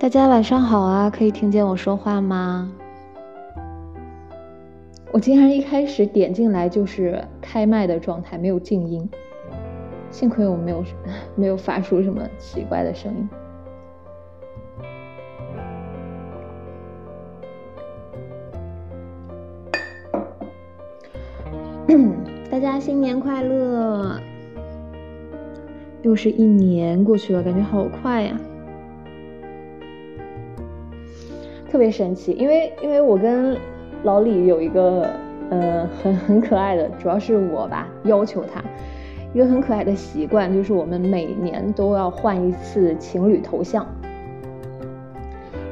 大家晚上好啊，可以听见我说话吗？我竟然一开始点进来就是开麦的状态，没有静音，幸亏我没有 没有发出什么奇怪的声音。大家新年快乐！又是一年过去了，感觉好快呀。特别神奇，因为因为我跟老李有一个呃很很可爱的，主要是我吧要求他一个很可爱的习惯，就是我们每年都要换一次情侣头像。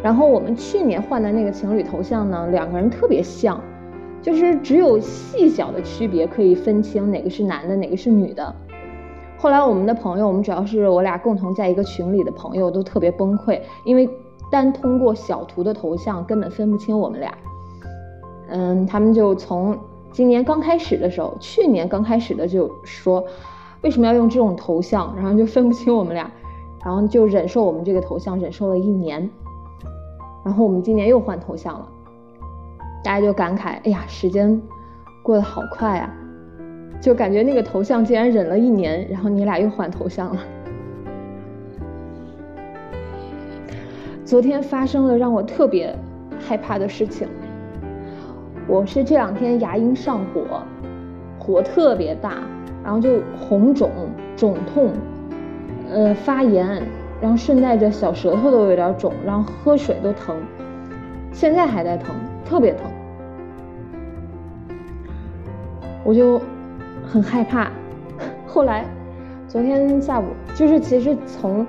然后我们去年换的那个情侣头像呢，两个人特别像，就是只有细小的区别可以分清哪个是男的，哪个是女的。后来我们的朋友，我们主要是我俩共同在一个群里的朋友都特别崩溃，因为。单通过小图的头像根本分不清我们俩，嗯，他们就从今年刚开始的时候，去年刚开始的就说为什么要用这种头像，然后就分不清我们俩，然后就忍受我们这个头像忍受了一年，然后我们今年又换头像了，大家就感慨，哎呀，时间过得好快啊，就感觉那个头像竟然忍了一年，然后你俩又换头像了。昨天发生了让我特别害怕的事情。我是这两天牙龈上火，火特别大，然后就红肿、肿痛，呃发炎，然后顺带着小舌头都有点肿，然后喝水都疼，现在还在疼，特别疼。我就很害怕。后来昨天下午，就是其实从。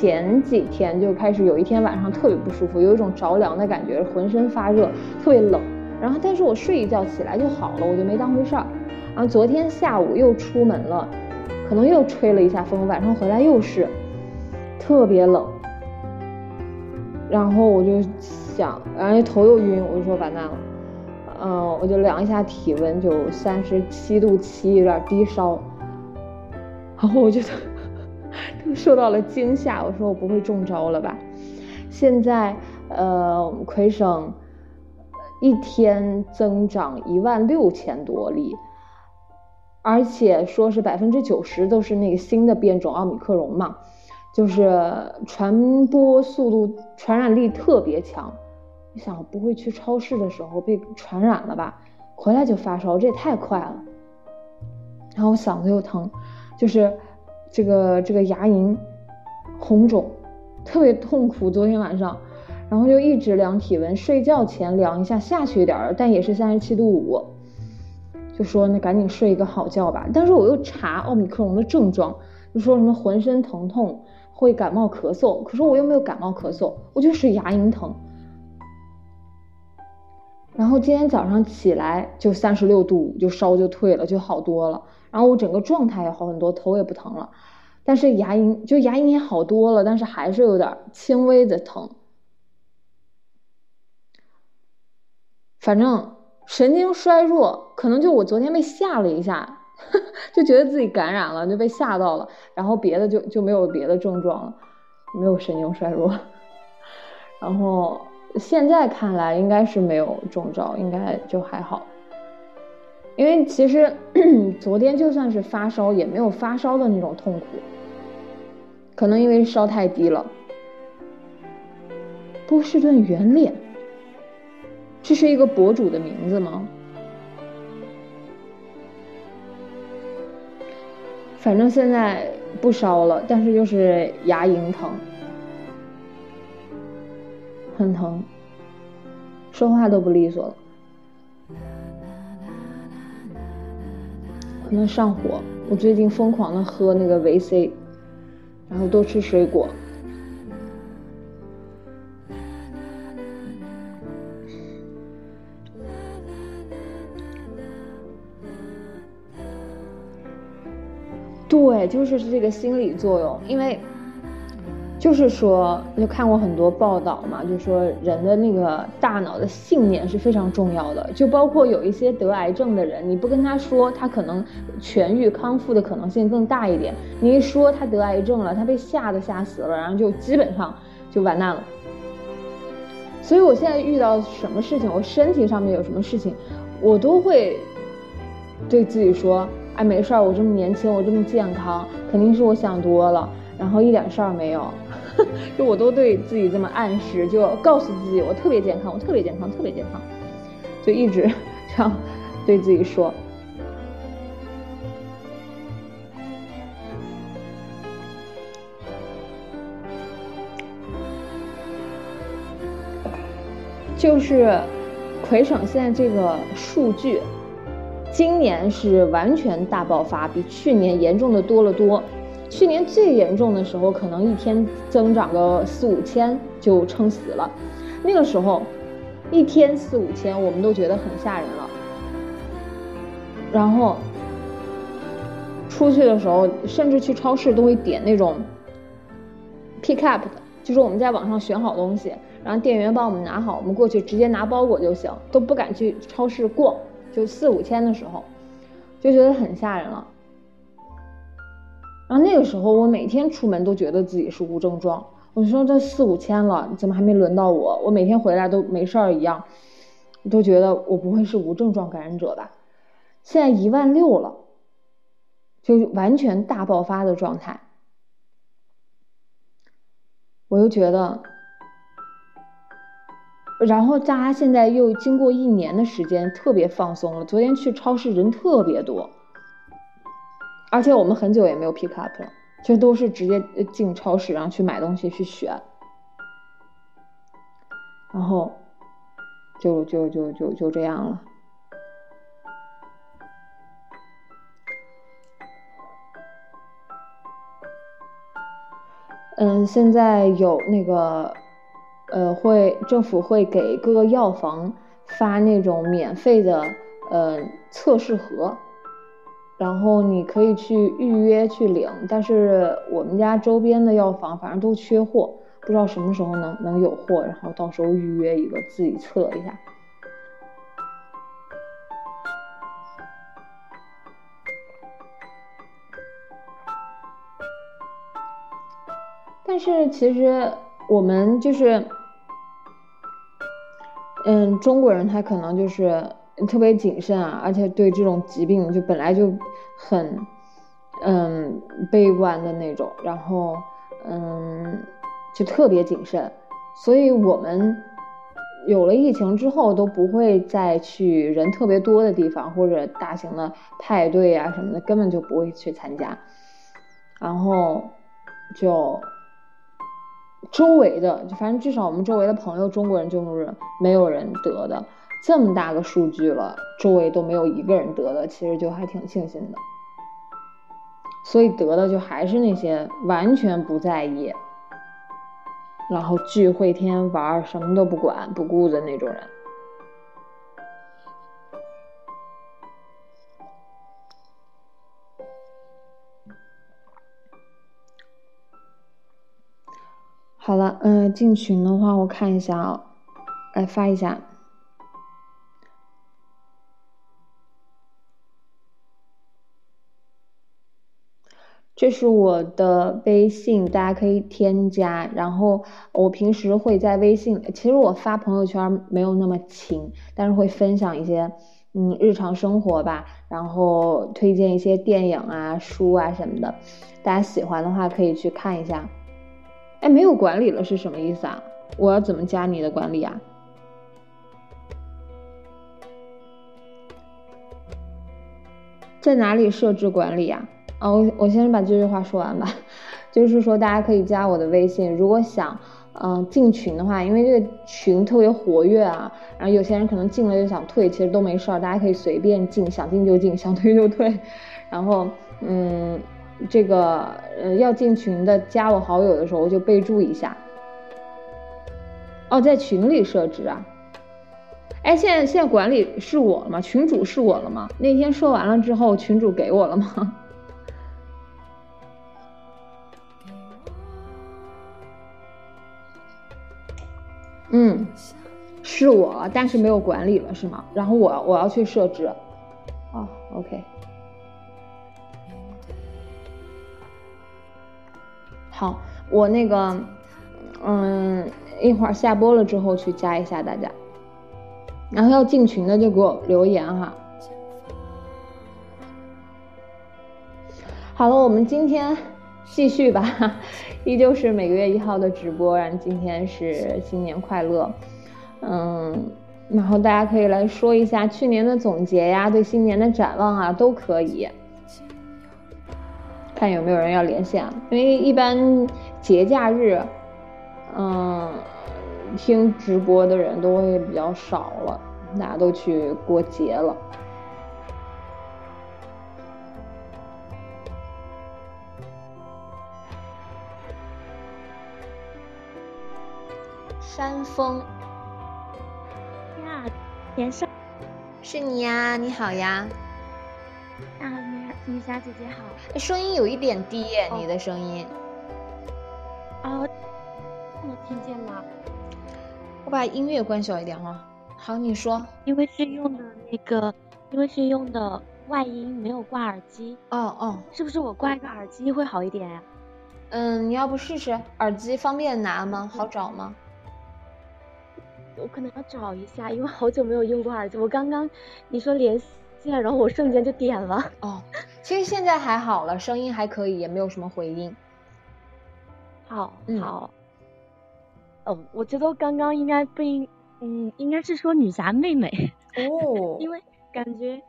前几天就开始有一天晚上特别不舒服，有一种着凉的感觉，浑身发热，特别冷。然后但是我睡一觉起来就好了，我就没当回事儿。然后昨天下午又出门了，可能又吹了一下风，晚上回来又是特别冷。然后我就想，然后头又晕，我就说完蛋了。嗯，我就量一下体温，就三十七度七，有点低烧。然后我就 都。受到了惊吓，我说我不会中招了吧？现在，呃，魁省一天增长一万六千多例，而且说是百分之九十都是那个新的变种奥密克戎嘛，就是传播速度、传染力特别强。我想不会去超市的时候被传染了吧？回来就发烧，这也太快了。然后我嗓子又疼，就是。这个这个牙龈红肿，特别痛苦。昨天晚上，然后就一直量体温，睡觉前量一下下去一点儿，但也是三十七度五，就说那赶紧睡一个好觉吧。但是我又查奥密克戎的症状，就说什么浑身疼痛，会感冒咳嗽，可是我又没有感冒咳嗽，我就是牙龈疼。然后今天早上起来就三十六度五，就烧就退了，就好多了。然后我整个状态也好很多，头也不疼了，但是牙龈就牙龈也好多了，但是还是有点轻微的疼。反正神经衰弱，可能就我昨天被吓了一下，就觉得自己感染了，就被吓到了，然后别的就就没有别的症状了，没有神经衰弱。然后现在看来应该是没有中招，应该就还好。因为其实 昨天就算是发烧，也没有发烧的那种痛苦，可能因为烧太低了。波士顿圆脸，这是一个博主的名字吗？反正现在不烧了，但是就是牙龈疼，很疼，说话都不利索了。可能上火，我最近疯狂的喝那个维 C，然后多吃水果。对，就是这个心理作用，因为。就是说，就看过很多报道嘛，就说人的那个大脑的信念是非常重要的。就包括有一些得癌症的人，你不跟他说，他可能痊愈康复的可能性更大一点。你一说他得癌症了，他被吓都吓死了，然后就基本上就完蛋了。所以我现在遇到什么事情，我身体上面有什么事情，我都会对自己说：“哎，没事儿，我这么年轻，我这么健康，肯定是我想多了，然后一点事儿没有。” 就我都对自己这么暗示，就告诉自己我特别健康，我特别健康，特别健康，就一直 这样对自己说。就是魁省现在这个数据，今年是完全大爆发，比去年严重的多了多。去年最严重的时候，可能一天增长个四五千就撑死了。那个时候，一天四五千，我们都觉得很吓人了。然后出去的时候，甚至去超市都会点那种 pick up 的，就是我们在网上选好东西。然后店员帮我们拿好，我们过去直接拿包裹就行，都不敢去超市逛。就四五千的时候，就觉得很吓人了。然后那个时候，我每天出门都觉得自己是无症状。我说这四五千了，怎么还没轮到我？我每天回来都没事儿一样，都觉得我不会是无症状感染者吧？现在一万六了，就完全大爆发的状态，我又觉得。然后大家现在又经过一年的时间，特别放松了。昨天去超市人特别多，而且我们很久也没有 pick up 了，就都是直接进超市，然后去买东西去选，然后就就就就就这样了。嗯，现在有那个。呃，会政府会给各个药房发那种免费的呃测试盒，然后你可以去预约去领。但是我们家周边的药房反正都缺货，不知道什么时候能能有货，然后到时候预约一个自己测一下。但是其实我们就是。嗯，中国人他可能就是特别谨慎啊，而且对这种疾病就本来就很嗯悲观的那种，然后嗯就特别谨慎，所以我们有了疫情之后都不会再去人特别多的地方或者大型的派对啊什么的，根本就不会去参加，然后就。周围的，反正至少我们周围的朋友，中国人就是没有人得的。这么大个数据了，周围都没有一个人得的，其实就还挺庆幸的。所以得的就还是那些完全不在意，然后聚会天天玩，什么都不管不顾的那种人。好了，嗯，进群的话，我看一下啊，来发一下。这是我的微信，大家可以添加。然后我平时会在微信，其实我发朋友圈没有那么勤，但是会分享一些嗯日常生活吧，然后推荐一些电影啊、书啊什么的。大家喜欢的话可以去看一下。哎，没有管理了是什么意思啊？我要怎么加你的管理啊？在哪里设置管理啊？啊，我我先把这句话说完吧。就是说，大家可以加我的微信，如果想嗯进群的话，因为这个群特别活跃啊，然后有些人可能进了就想退，其实都没事儿，大家可以随便进，想进就进，想退就退。然后嗯。这个呃，要进群的加我好友的时候就备注一下。哦，在群里设置啊。哎，现在现在管理是我了吗？群主是我了吗？那天说完了之后，群主给我了吗？嗯，是我，但是没有管理了是吗？然后我我要去设置。哦，OK。好，我那个，嗯，一会儿下播了之后去加一下大家，然后要进群的就给我留言哈。好了，我们今天继续吧，依旧是每个月一号的直播，然后今天是新年快乐，嗯，然后大家可以来说一下去年的总结呀，对新年的展望啊，都可以。看有没有人要连线啊，因为一般节假日，嗯，听直播的人都会比较少了，大家都去过节了。山峰呀，连上，是你呀，你好呀。啊，女女侠姐姐好，声音有一点低耶，你的声音。哦，能听见吗？我把音乐关小一点哈。好，你说。因为是用的那个，因为是用的外音，没有挂耳机。哦哦，是不是我挂一个耳机会好一点呀？嗯，你要不试试耳机方便拿吗？好找吗？我可能要找一下，因为好久没有用过耳机。我刚刚你说连线。然后我瞬间就点了哦，其实现在还好了，声音还可以，也没有什么回音。好，好，哦，我觉得刚刚应该不应，嗯，应该是说女侠妹妹哦，因为感觉，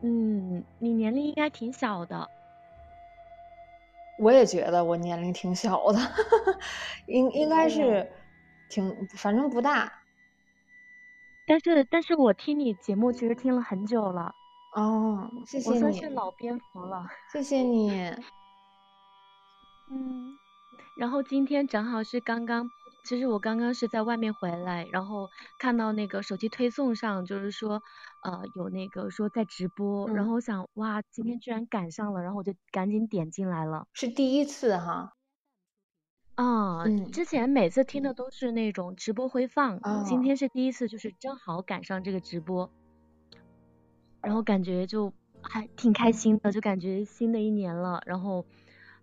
嗯，你年龄应该挺小的。我也觉得我年龄挺小的，应应该是挺，反正不大。但是，但是我听你节目其实听了很久了。哦，谢谢你，我算是老蝙蝠了。谢谢你。嗯，然后今天正好是刚刚，其实我刚刚是在外面回来，然后看到那个手机推送上，就是说，呃，有那个说在直播，然后我想，哇，今天居然赶上了，然后我就赶紧点进来了。是第一次哈。啊，之前每次听的都是那种直播回放，今天是第一次，就是正好赶上这个直播。然后感觉就还挺开心的，就感觉新的一年了。然后，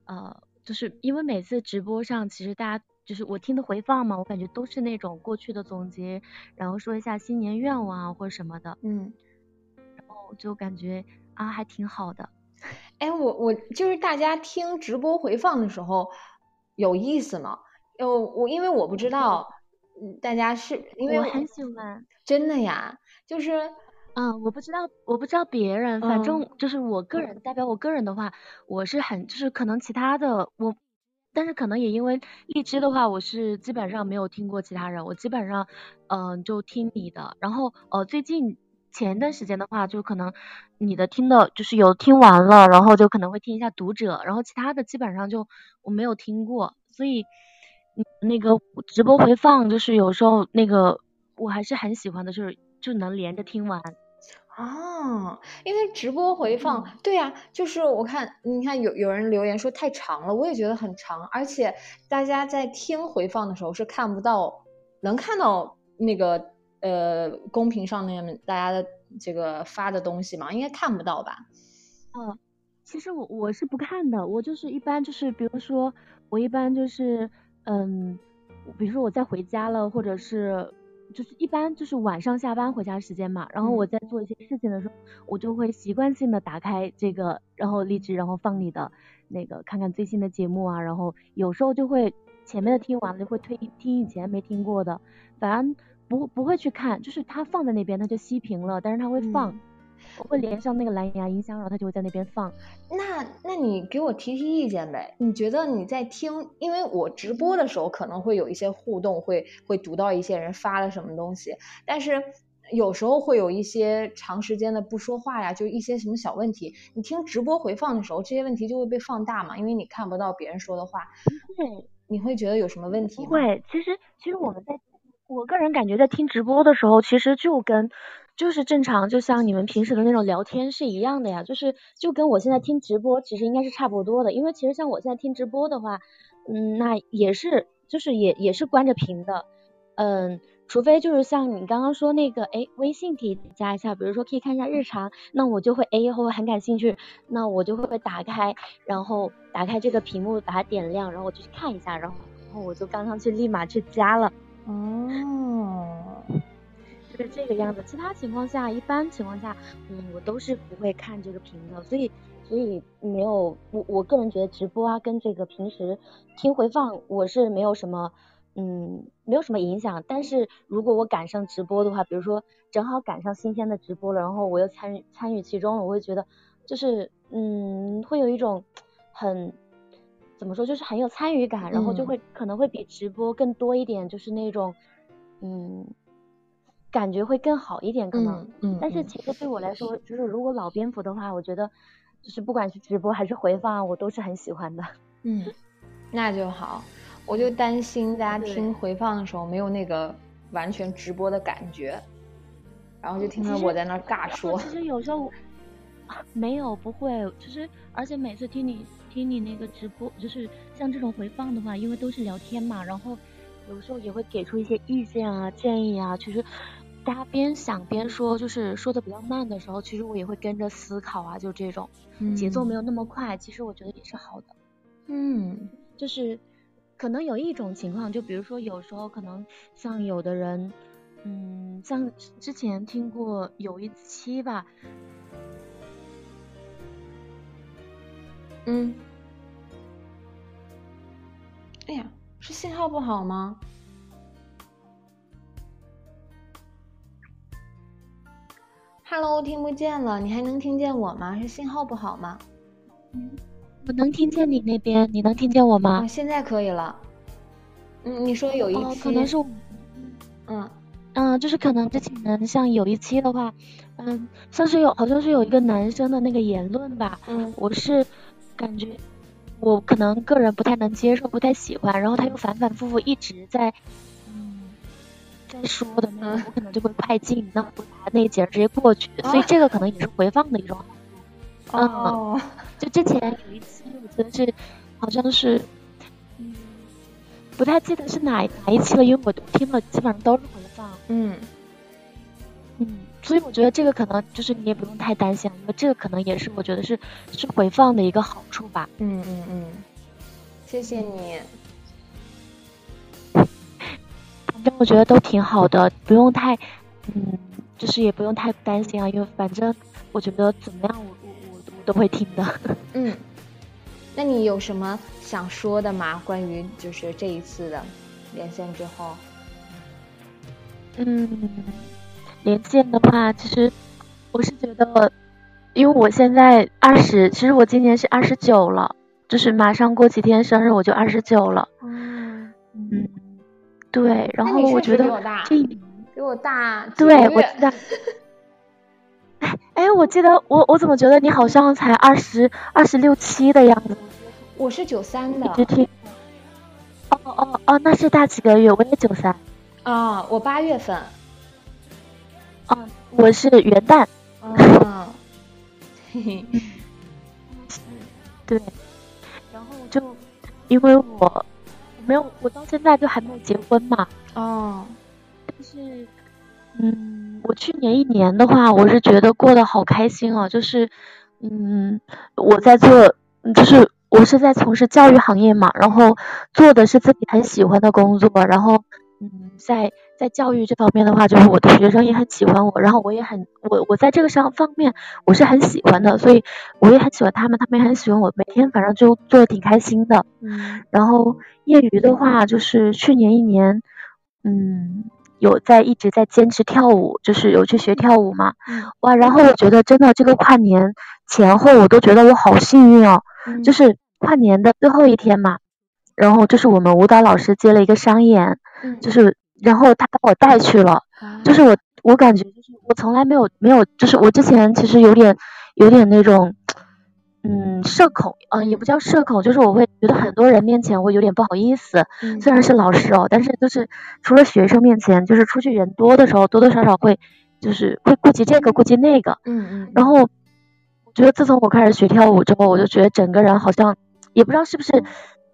呃，就是因为每次直播上，其实大家就是我听的回放嘛，我感觉都是那种过去的总结，然后说一下新年愿望啊或者什么的。嗯。然后就感觉啊，还挺好的。哎，我我就是大家听直播回放的时候有意思吗？呃，我因为我不知道，大家是因为我很喜欢，真的呀，就是。嗯，我不知道，我不知道别人，反正就是我个人代表我个人的话，我是很就是可能其他的我，但是可能也因为荔枝的话，我是基本上没有听过其他人，我基本上嗯就听你的，然后呃最近前一段时间的话，就可能你的听的就是有听完了，然后就可能会听一下读者，然后其他的基本上就我没有听过，所以那个直播回放就是有时候那个我还是很喜欢的，就是。就能连着听完，哦，因为直播回放，对呀，就是我看，你看有有人留言说太长了，我也觉得很长，而且大家在听回放的时候是看不到，能看到那个呃公屏上面大家的这个发的东西嘛？应该看不到吧？嗯，其实我我是不看的，我就是一般就是比如说我一般就是嗯，比如说我在回家了，或者是。就是一般就是晚上下班回家时间嘛，然后我在做一些事情的时候，我就会习惯性的打开这个，然后荔枝，然后放你的那个看看最新的节目啊，然后有时候就会前面的听完了就会推听以前没听过的，反正不不会去看，就是它放在那边它就熄屏了，但是它会放。我会连上那个蓝牙音箱，然后它就会在那边放。那那你给我提提意见呗？你觉得你在听？因为我直播的时候可能会有一些互动，会会读到一些人发了什么东西，但是有时候会有一些长时间的不说话呀，就一些什么小问题。你听直播回放的时候，这些问题就会被放大嘛？因为你看不到别人说的话。对，你会觉得有什么问题吗？会，其实其实我们在，我个人感觉在听直播的时候，其实就跟。就是正常，就像你们平时的那种聊天是一样的呀，就是就跟我现在听直播其实应该是差不多的，因为其实像我现在听直播的话，嗯，那也是就是也也是关着屏的，嗯，除非就是像你刚刚说那个，哎，微信可以加一下，比如说可以看一下日常，那我就会哎会很感兴趣，那我就会打开，然后打开这个屏幕把它点亮，然后我就去看一下，然后然后我就刚刚去立马去加了。哦，是这个样子。其他情况下，一般情况下，嗯，我都是不会看这个屏的，所以所以没有我我个人觉得直播啊跟这个平时听回放我是没有什么嗯没有什么影响。但是如果我赶上直播的话，比如说正好赶上新鲜的直播了，然后我又参与参与其中了，我会觉得就是嗯会有一种很。怎么说，就是很有参与感，然后就会可能会比直播更多一点，就是那种，嗯，感觉会更好一点，可能。嗯。但是其实对我来说，就是如果老蝙蝠的话，我觉得就是不管是直播还是回放，我都是很喜欢的。嗯，那就好。我就担心大家听回放的时候没有那个完全直播的感觉，然后就听着我在那尬说。其实有时候 没有不会，其实而且每次听你。听你那个直播，就是像这种回放的话，因为都是聊天嘛，然后有时候也会给出一些意见啊、建议啊。其实大家边想边说，就是说的比较慢的时候，其实我也会跟着思考啊，就这种节奏没有那么快，其实我觉得也是好的。嗯，就是可能有一种情况，就比如说有时候可能像有的人，嗯，像之前听过有一期吧。嗯，哎呀，是信号不好吗？Hello，听不见了，你还能听见我吗？是信号不好吗？嗯，我能听见你那边，你能听见我吗？现在可以了。嗯，你说有一期，可能是，嗯嗯，就是可能之前像有一期的话，嗯，像是有好像是有一个男生的那个言论吧，嗯，我是。感觉我可能个人不太能接受，不太喜欢，然后他又反反复复一直在，嗯，在说的那种，我可能就会快进，那不把那一节直接过去，所以这个可能也是回放的一种。哦，就之前有一期，我觉得是好像是，嗯，不太记得是哪哪一期了，因为我听了基本上都是回放。嗯。所以我觉得这个可能就是你也不用太担心，因为这个可能也是我觉得是是回放的一个好处吧。嗯嗯嗯，谢谢你。反正我觉得都挺好的，不用太，嗯，就是也不用太担心啊，因为反正我觉得怎么样，我我我我都会听的。嗯，那你有什么想说的吗？关于就是这一次的连线之后？嗯。连线的话，其实我是觉得，因为我现在二十，其实我今年是二十九了，就是马上过几天生日我就二十九了。嗯嗯，对，然后我觉得这一年比我大，对，我记得。哎，我记得我我怎么觉得你好像才二十二十六七的样子？我是九三的。一直听。哦哦哦，那是大几个月？我也九三。啊，我八月份。嗯，我是元旦。嗯，嘿嘿，对，然后就因为我没有，我到现在就还没有结婚嘛。哦，但是，嗯，我去年一年的话，我是觉得过得好开心哦，就是，嗯，我在做，就是我是在从事教育行业嘛，然后做的是自己很喜欢的工作，然后，嗯，在。在教育这方面的话，就是我的学生也很喜欢我，然后我也很我我在这个上方面我是很喜欢的，所以我也很喜欢他们，他们也很喜欢我，每天反正就做的挺开心的。嗯，然后业余的话，就是去年一年，嗯，有在一直在坚持跳舞，就是有去学跳舞嘛。嗯，哇，然后我觉得真的这个跨年前后，我都觉得我好幸运哦，就是跨年的最后一天嘛，然后就是我们舞蹈老师接了一个商演，就是。然后他把我带去了，就是我，我感觉就是我从来没有没有，就是我之前其实有点有点那种，嗯，社恐，嗯，也不叫社恐，就是我会觉得很多人面前我有点不好意思，虽然是老师哦，但是就是除了学生面前，就是出去人多的时候，多多少少会就是会顾及这个顾及那个，嗯嗯，然后我觉得自从我开始学跳舞之后，我就觉得整个人好像也不知道是不是，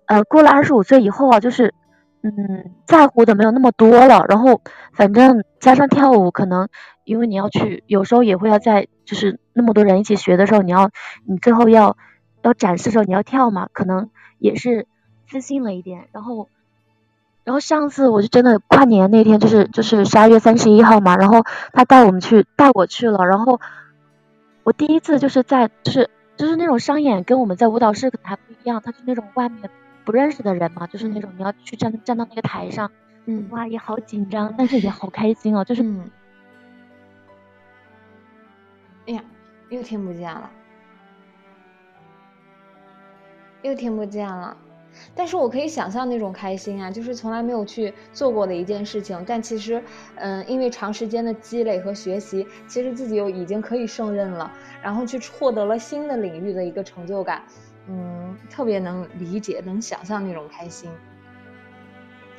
呃，过了二十五岁以后啊，就是。嗯，在乎的没有那么多了，然后反正加上跳舞，可能因为你要去，有时候也会要在，就是那么多人一起学的时候，你要你最后要要展示的时候你要跳嘛，可能也是自信了一点，然后然后上次我就真的跨年那天，就是就是十二月三十一号嘛，然后他带我们去带我去了，然后我第一次就是在就是就是那种商演，跟我们在舞蹈室可能还不一样，他是那种外面不认识的人嘛，就是那种你要去站站到那个台上，嗯，哇也好紧张，但是也好开心哦，就是，嗯。哎呀，又听不见了，又听不见了。但是我可以想象那种开心啊，就是从来没有去做过的一件事情，但其实，嗯，因为长时间的积累和学习，其实自己又已经可以胜任了，然后去获得了新的领域的一个成就感，嗯，特别能理解，能想象那种开心，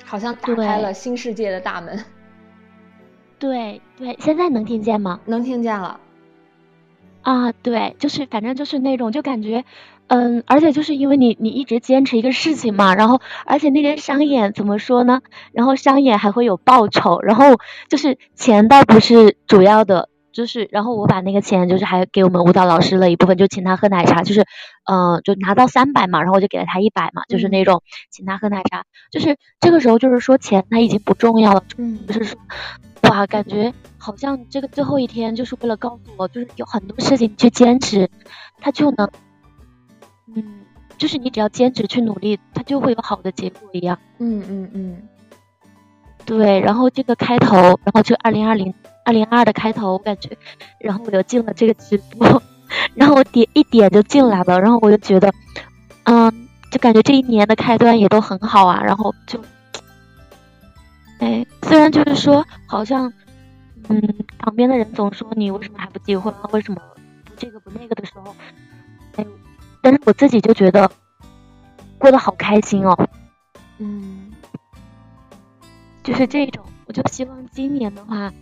好像打开了新世界的大门。对对，现在能听见吗？能听见了。啊，对，就是反正就是那种，就感觉。嗯，而且就是因为你你一直坚持一个事情嘛，然后而且那天商演怎么说呢？然后商演还会有报酬，然后就是钱倒不是主要的，就是然后我把那个钱就是还给我们舞蹈老师了一部分，就请他喝奶茶，就是嗯就拿到三百嘛，然后我就给了他一百嘛，就是那种请他喝奶茶，就是这个时候就是说钱他已经不重要了，嗯，就是说哇感觉好像这个最后一天就是为了告诉我，就是有很多事情去坚持，他就能。嗯，就是你只要坚持去努力，它就会有好的结果一样。嗯嗯嗯，对。然后这个开头，然后就二零二零二零二的开头，我感觉，然后我又进了这个直播，然后我点一点就进来了，然后我就觉得，嗯，就感觉这一年的开端也都很好啊。然后就，哎，虽然就是说，好像，嗯，旁边的人总说你为什么还不结婚啊？为什么不这个不那个的时候，哎。但是我自己就觉得过得好开心哦，嗯，就是这种，我就希望今年的话，嗯，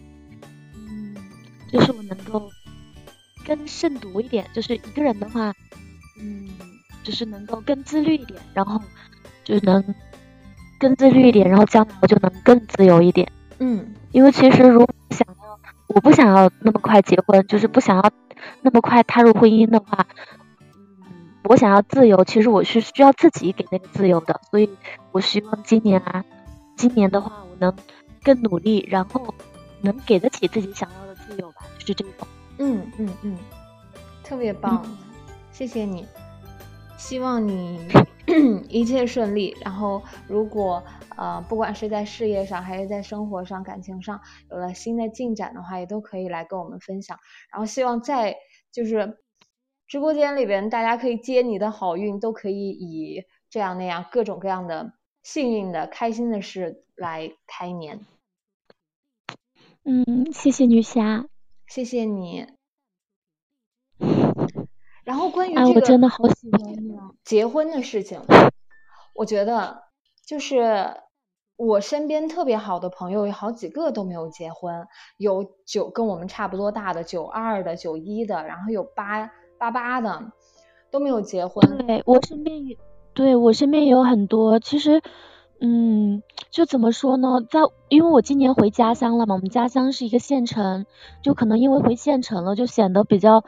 就是我能够更慎独一点，就是一个人的话，嗯，就是能够更自律一点，然后就能更自律一点，然后将来我就能更自由一点，嗯，因为其实如果想要，我不想要那么快结婚，就是不想要那么快踏入婚姻的话。嗯我想要自由，其实我是需要自己给那个自由的，所以我希望今年啊，今年的话，我能更努力，然后能给得起自己想要的自由吧，就是这种。嗯嗯嗯，特别棒，谢谢你，希望你 一切顺利。然后，如果呃，不管是在事业上还是在生活上、感情上有了新的进展的话，也都可以来跟我们分享。然后，希望在就是。直播间里边，大家可以接你的好运，都可以以这样那样各种各样的幸运的、开心的事来开年。嗯，谢谢女侠，谢谢你。然后关于这个，我真的好喜欢你结婚的事情，我觉得就是我身边特别好的朋友有好几个都没有结婚，有九跟我们差不多大的，九二的、九一的，然后有八。八八的都没有结婚，对我身边也，对我身边也有很多。其实，嗯，就怎么说呢，在因为我今年回家乡了嘛，我们家乡是一个县城，就可能因为回县城了，就显得比较，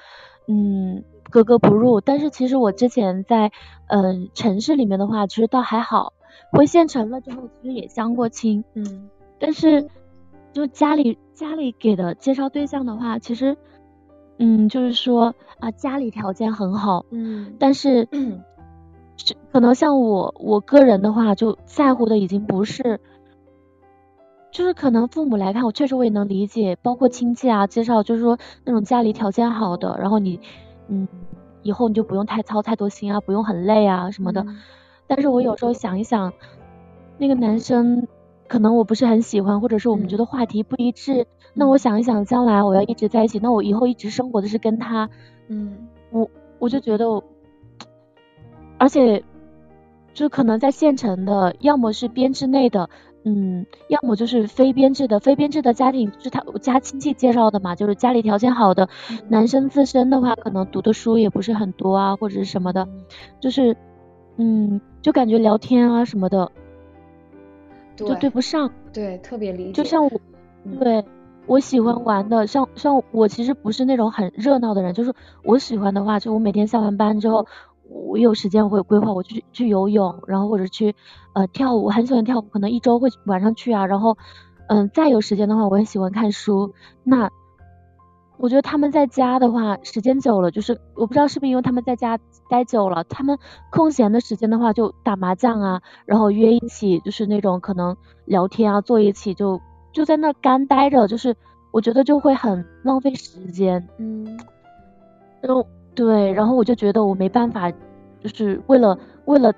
嗯，格格不入。但是其实我之前在，嗯，城市里面的话，其实倒还好。回县城了之后，其实也相过亲，嗯，但是就家里家里给的介绍对象的话，其实。嗯，就是说啊，家里条件很好，嗯，但是，可能像我我个人的话，就在乎的已经不是，就是可能父母来看我，确实我也能理解，包括亲戚啊介绍，就是说那种家里条件好的，然后你，嗯，以后你就不用太操太多心啊，不用很累啊什么的。但是我有时候想一想，那个男生可能我不是很喜欢，或者是我们觉得话题不一致。那我想一想，将来我要一直在一起，那我以后一直生活的是跟他，嗯，我我就觉得，而且就可能在县城的，要么是编制内的，嗯，要么就是非编制的，非编制的家庭是他我家亲戚介绍的嘛，就是家里条件好的男生自身的话，可能读的书也不是很多啊，或者是什么的，就是，嗯，就感觉聊天啊什么的，就对不上，对，特别理解，就像我，对。我喜欢玩的，像像我其实不是那种很热闹的人，就是我喜欢的话，就我每天下完班之后，我有时间我会规划我去去游泳，然后或者去呃跳舞，很喜欢跳舞，可能一周会晚上去啊，然后嗯再有时间的话，我也喜欢看书。那我觉得他们在家的话，时间久了，就是我不知道是不是因为他们在家待久了，他们空闲的时间的话就打麻将啊，然后约一起就是那种可能聊天啊，坐一起就就在那干待着，就是我觉得就会很浪费时间，嗯，然后对，然后我就觉得我没办法，就是为了为了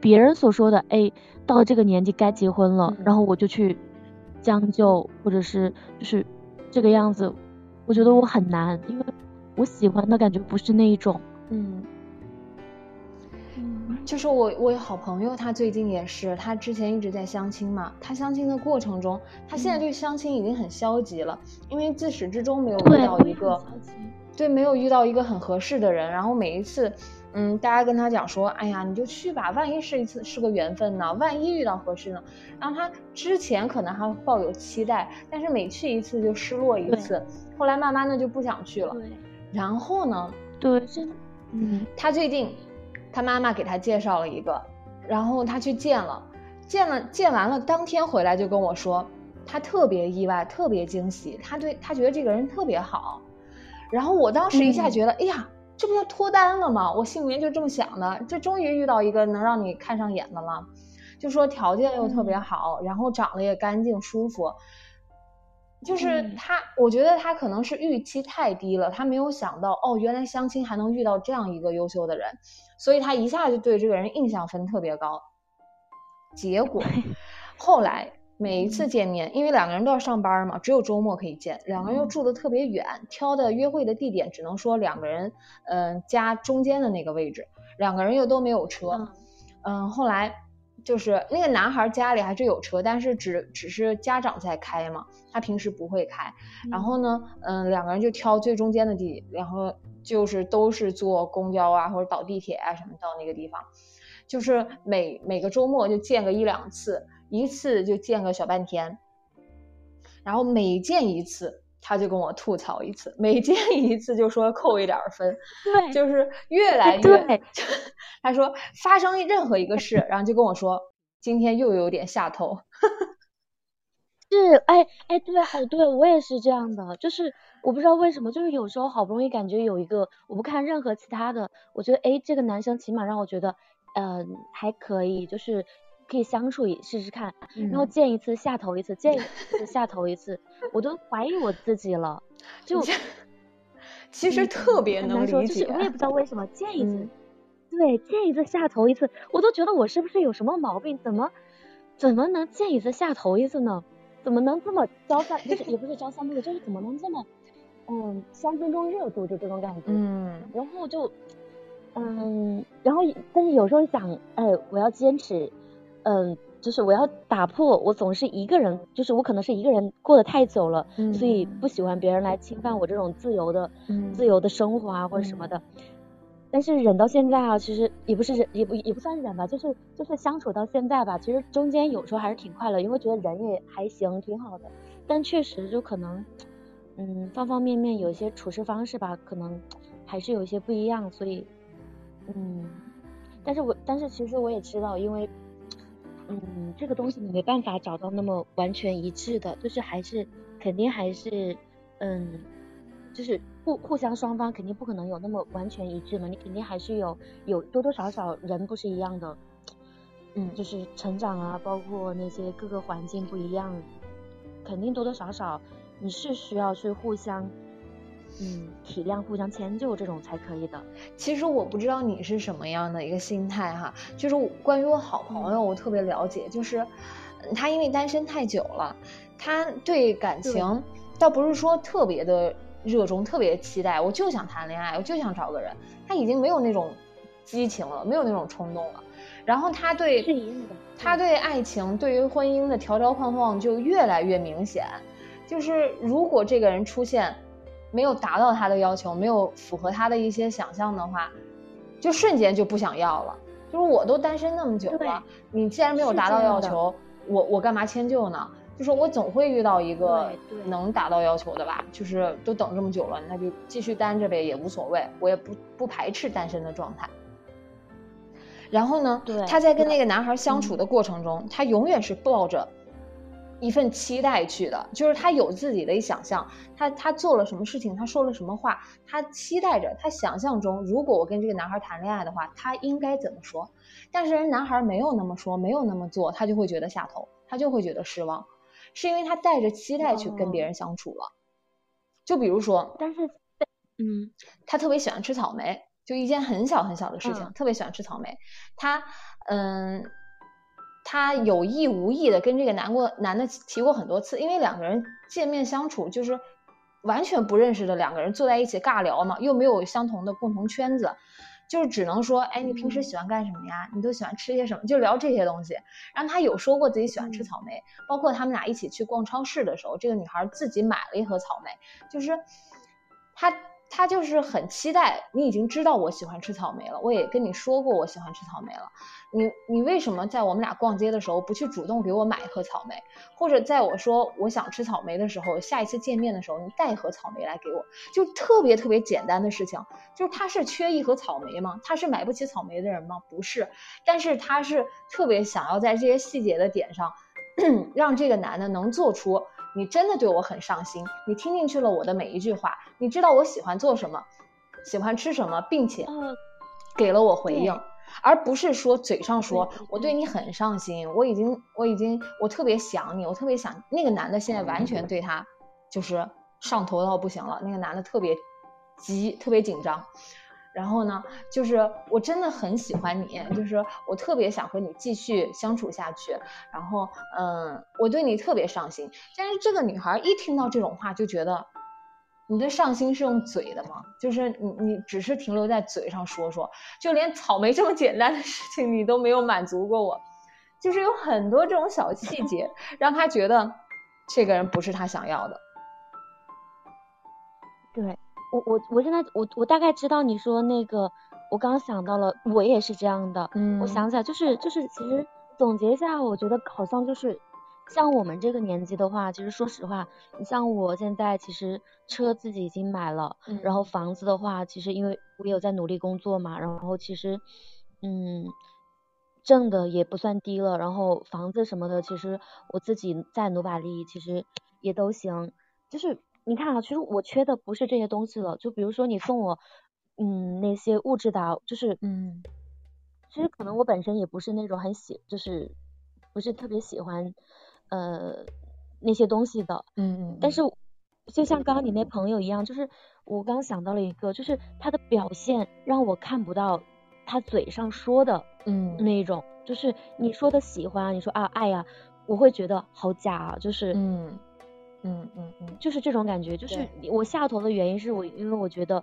别人所说的，哎，到了这个年纪该结婚了，然后我就去将就，或者是就是这个样子。我觉得我很难，因为我喜欢的感觉不是那一种。嗯，就是我我有好朋友，他最近也是，他之前一直在相亲嘛。他相亲的过程中，他现在对相亲已经很消极了，因为自始至终没有遇到一个，对，没有遇到一个很合适的人。然后每一次。嗯，大家跟他讲说，哎呀，你就去吧，万一是一次是个缘分呢？万一遇到合适呢？然后他之前可能还抱有期待，但是每去一次就失落一次，后来慢慢的就不想去了。然后呢？对，真的。嗯，他最近他妈妈给他介绍了一个，然后他去见了，见了见完了，当天回来就跟我说，他特别意外，特别惊喜，他对他觉得这个人特别好。然后我当时一下觉得，哎呀。这不就脱单了吗？我心里面就这么想的，这终于遇到一个能让你看上眼的了，就说条件又特别好，然后长得也干净舒服，就是他，我觉得他可能是预期太低了，他没有想到哦，原来相亲还能遇到这样一个优秀的人，所以他一下就对这个人印象分特别高，结果 后来。每一次见面，因为两个人都要上班嘛，只有周末可以见。两个人又住的特别远，挑的约会的地点只能说两个人，嗯，家中间的那个位置。两个人又都没有车，嗯，后来就是那个男孩家里还是有车，但是只只是家长在开嘛，他平时不会开。然后呢，嗯，两个人就挑最中间的地，然后就是都是坐公交啊或者倒地铁啊什么到那个地方，就是每每个周末就见个一两次。一次就见个小半天，然后每见一次他就跟我吐槽一次，每见一次就说扣一点分，对，就是越来越，他说发生任何一个事，然后就跟我说今天又有点下头，是，哎哎，对，好对，我也是这样的，就是我不知道为什么，就是有时候好不容易感觉有一个，我不看任何其他的，我觉得哎这个男生起码让我觉得嗯还可以，就是。可以相处一试试看，然后见一次下头一次，见一 次下头一次，我都怀疑我自己了。就 其实特别能理解，我也不知道为什么见一次，对，见一次下头一次，我都觉得我是不是有什么毛病？怎么怎么能见一次下头一次呢？怎么能这么朝三不是也不是朝三暮四，就是怎么能这么嗯三分钟热度就这种感觉？嗯，然后就嗯，然后但是有时候想，哎，我要坚持。嗯，就是我要打破，我总是一个人，就是我可能是一个人过得太久了，所以不喜欢别人来侵犯我这种自由的、自由的生活啊或者什么的。但是忍到现在啊，其实也不是忍，也不也不算忍吧，就是就是相处到现在吧，其实中间有时候还是挺快乐，因为觉得人也还行，挺好的。但确实就可能，嗯，方方面面有一些处事方式吧，可能还是有一些不一样，所以，嗯，但是我但是其实我也知道，因为。嗯，这个东西你没办法找到那么完全一致的，就是还是肯定还是嗯，就是互互相双方肯定不可能有那么完全一致嘛，你肯定还是有有多多少少人不是一样的，嗯，就是成长啊，包括那些各个环境不一样，肯定多多少少你是需要去互相。嗯，体谅、互相迁就这种才可以的。其实我不知道你是什么样的一个心态哈，就是关于我好朋友，我特别了解，就是他因为单身太久了，他对感情倒不是说特别的热衷、特别期待，我就想谈恋爱，我就想找个人，他已经没有那种激情了，没有那种冲动了。然后他对他对爱情、对于婚姻的条条框框就越来越明显，就是如果这个人出现。没有达到他的要求，没有符合他的一些想象的话，就瞬间就不想要了。就是我都单身那么久了，你既然没有达到要求，我我干嘛迁就呢？就是我总会遇到一个能达到要求的吧。就是都等这么久了，那就继续单着呗，也无所谓，我也不不排斥单身的状态。然后呢，他在跟那个男孩相处的过程中，他永远是抱着一份期待去的，就是他有自己的一想象，他他做了什么事情，他说了什么话，他期待着，他想象中，如果我跟这个男孩谈恋爱的话，他应该怎么说？但是人男孩没有那么说，没有那么做，他就会觉得下头，他就会觉得失望，是因为他带着期待去跟别人相处了。就比如说，但是，嗯，他特别喜欢吃草莓。就一件很小很小的事情，特别喜欢吃草莓。他，嗯，他有意无意的跟这个男过男的提过很多次，因为两个人见面相处就是完全不认识的两个人坐在一起尬聊嘛，又没有相同的共同圈子，就是只能说，哎，你平时喜欢干什么呀？你都喜欢吃些什么？就聊这些东西。然后他有说过自己喜欢吃草莓，包括他们俩一起去逛超市的时候，这个女孩自己买了一盒草莓，就是他。他就是很期待，你已经知道我喜欢吃草莓了，我也跟你说过我喜欢吃草莓了。你你为什么在我们俩逛街的时候不去主动给我买一盒草莓，或者在我说我想吃草莓的时候，下一次见面的时候你带一盒草莓来给我，就特别特别简单的事情。就是他是缺一盒草莓吗？他是买不起草莓的人吗？不是，但是他是特别想要在这些细节的点上，让这个男的能做出。你真的对我很上心，你听进去了我的每一句话，你知道我喜欢做什么，喜欢吃什么，并且给了我回应，而不是说嘴上说我对你很上心，我已经我已经我特别想你，我特别想那个男的现在完全对他就是上头到不行了，那个男的特别急，特别紧张。然后呢，就是我真的很喜欢你，就是我特别想和你继续相处下去。然后，嗯，我对你特别上心。但是这个女孩一听到这种话，就觉得你的上心是用嘴的吗？就是你你只是停留在嘴上说说，就连草莓这么简单的事情你都没有满足过我。就是有很多这种小细节，让他觉得这个人不是他想要的。对。我我我现在我我大概知道你说那个，我刚刚想到了，我也是这样的。嗯，我想起来，就是就是，其实总结一下，我觉得好像就是像我们这个年纪的话，其实说实话，你像我现在其实车自己已经买了，然后房子的话，其实因为我有在努力工作嘛，然后其实嗯挣的也不算低了，然后房子什么的，其实我自己再努把力，其实也都行，就是。你看啊，其实我缺的不是这些东西了，就比如说你送我，嗯，那些物质的，就是，嗯，其实可能我本身也不是那种很喜，就是不是特别喜欢，呃，那些东西的，嗯嗯，但是就像刚刚你那朋友一样，就是我刚想到了一个，就是他的表现让我看不到他嘴上说的，嗯，那一种，就是你说的喜欢，你说啊爱呀，我会觉得好假啊，就是，嗯。嗯嗯嗯，就是这种感觉，就是我下头的原因是我，因为我觉得，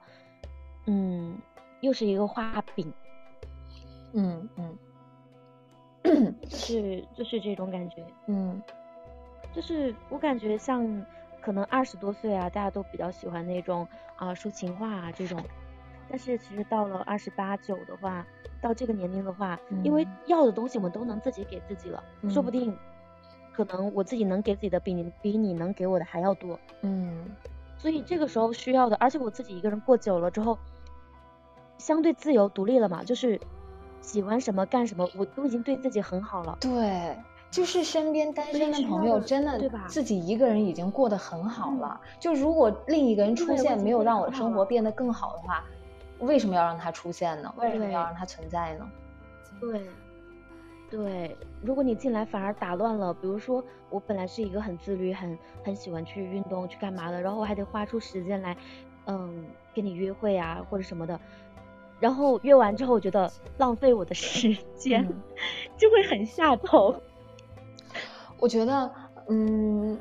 嗯，又是一个画饼，嗯嗯。就，是就是这种感觉，嗯，就是我感觉像可能二十多岁啊，大家都比较喜欢那种啊说情话啊这种，但是其实到了二十八九的话，到这个年龄的话，因为要的东西我们都能自己给自己了，说不定。可能我自己能给自己的比你比你能给我的还要多，嗯，所以这个时候需要的，而且我自己一个人过久了之后，相对自由独立了嘛，就是喜欢什么干什么，我都已经对自己很好了。对，就是身边单身的朋友真的，对吧？自己一个人已经过得很好了。就如果另一个人出现，没有让我的生活变得更好的话，为什么要让他出现呢？为什么要让他存在呢？对。对，如果你进来反而打乱了，比如说我本来是一个很自律、很很喜欢去运动、去干嘛的，然后我还得花出时间来，嗯，跟你约会啊或者什么的，然后约完之后，我觉得浪费我的时间，就会很下头。我觉得，嗯。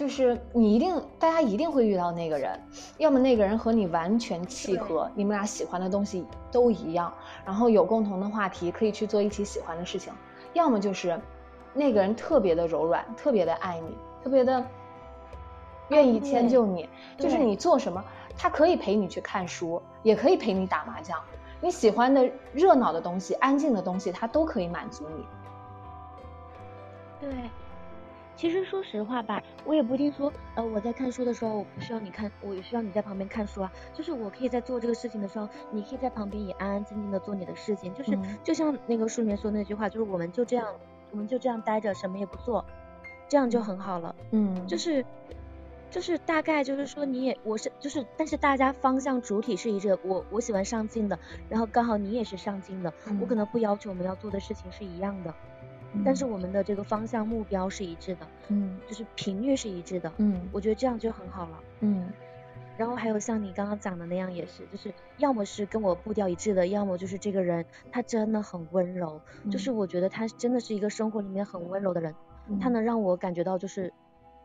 就是你一定，大家一定会遇到那个人，要么那个人和你完全契合，你们俩喜欢的东西都一样，然后有共同的话题，可以去做一起喜欢的事情；要么就是那个人特别的柔软，特别的爱你，特别的愿意迁就你。就是你做什么，他可以陪你去看书，也可以陪你打麻将，你喜欢的热闹的东西、安静的东西，他都可以满足你。对。其实说实话吧，我也不一定说，呃，我在看书的时候，我不需要你看，我也需要你在旁边看书啊。就是我可以在做这个事情的时候，你可以在旁边也安安静静的做你的事情。就是就像那个书里面说那句话，就是我们就这样，我们就这样待着，什么也不做，这样就很好了。嗯，就是。就是大概就是说你也我是就是，但是大家方向主体是一致。我我喜欢上进的，然后刚好你也是上进的，我可能不要求我们要做的事情是一样的，但是我们的这个方向目标是一致的，嗯，就是频率是一致的，嗯，我觉得这样就很好了，嗯。然后还有像你刚刚讲的那样也是，就是要么是跟我步调一致的，要么就是这个人他真的很温柔，就是我觉得他真的是一个生活里面很温柔的人，他能让我感觉到就是。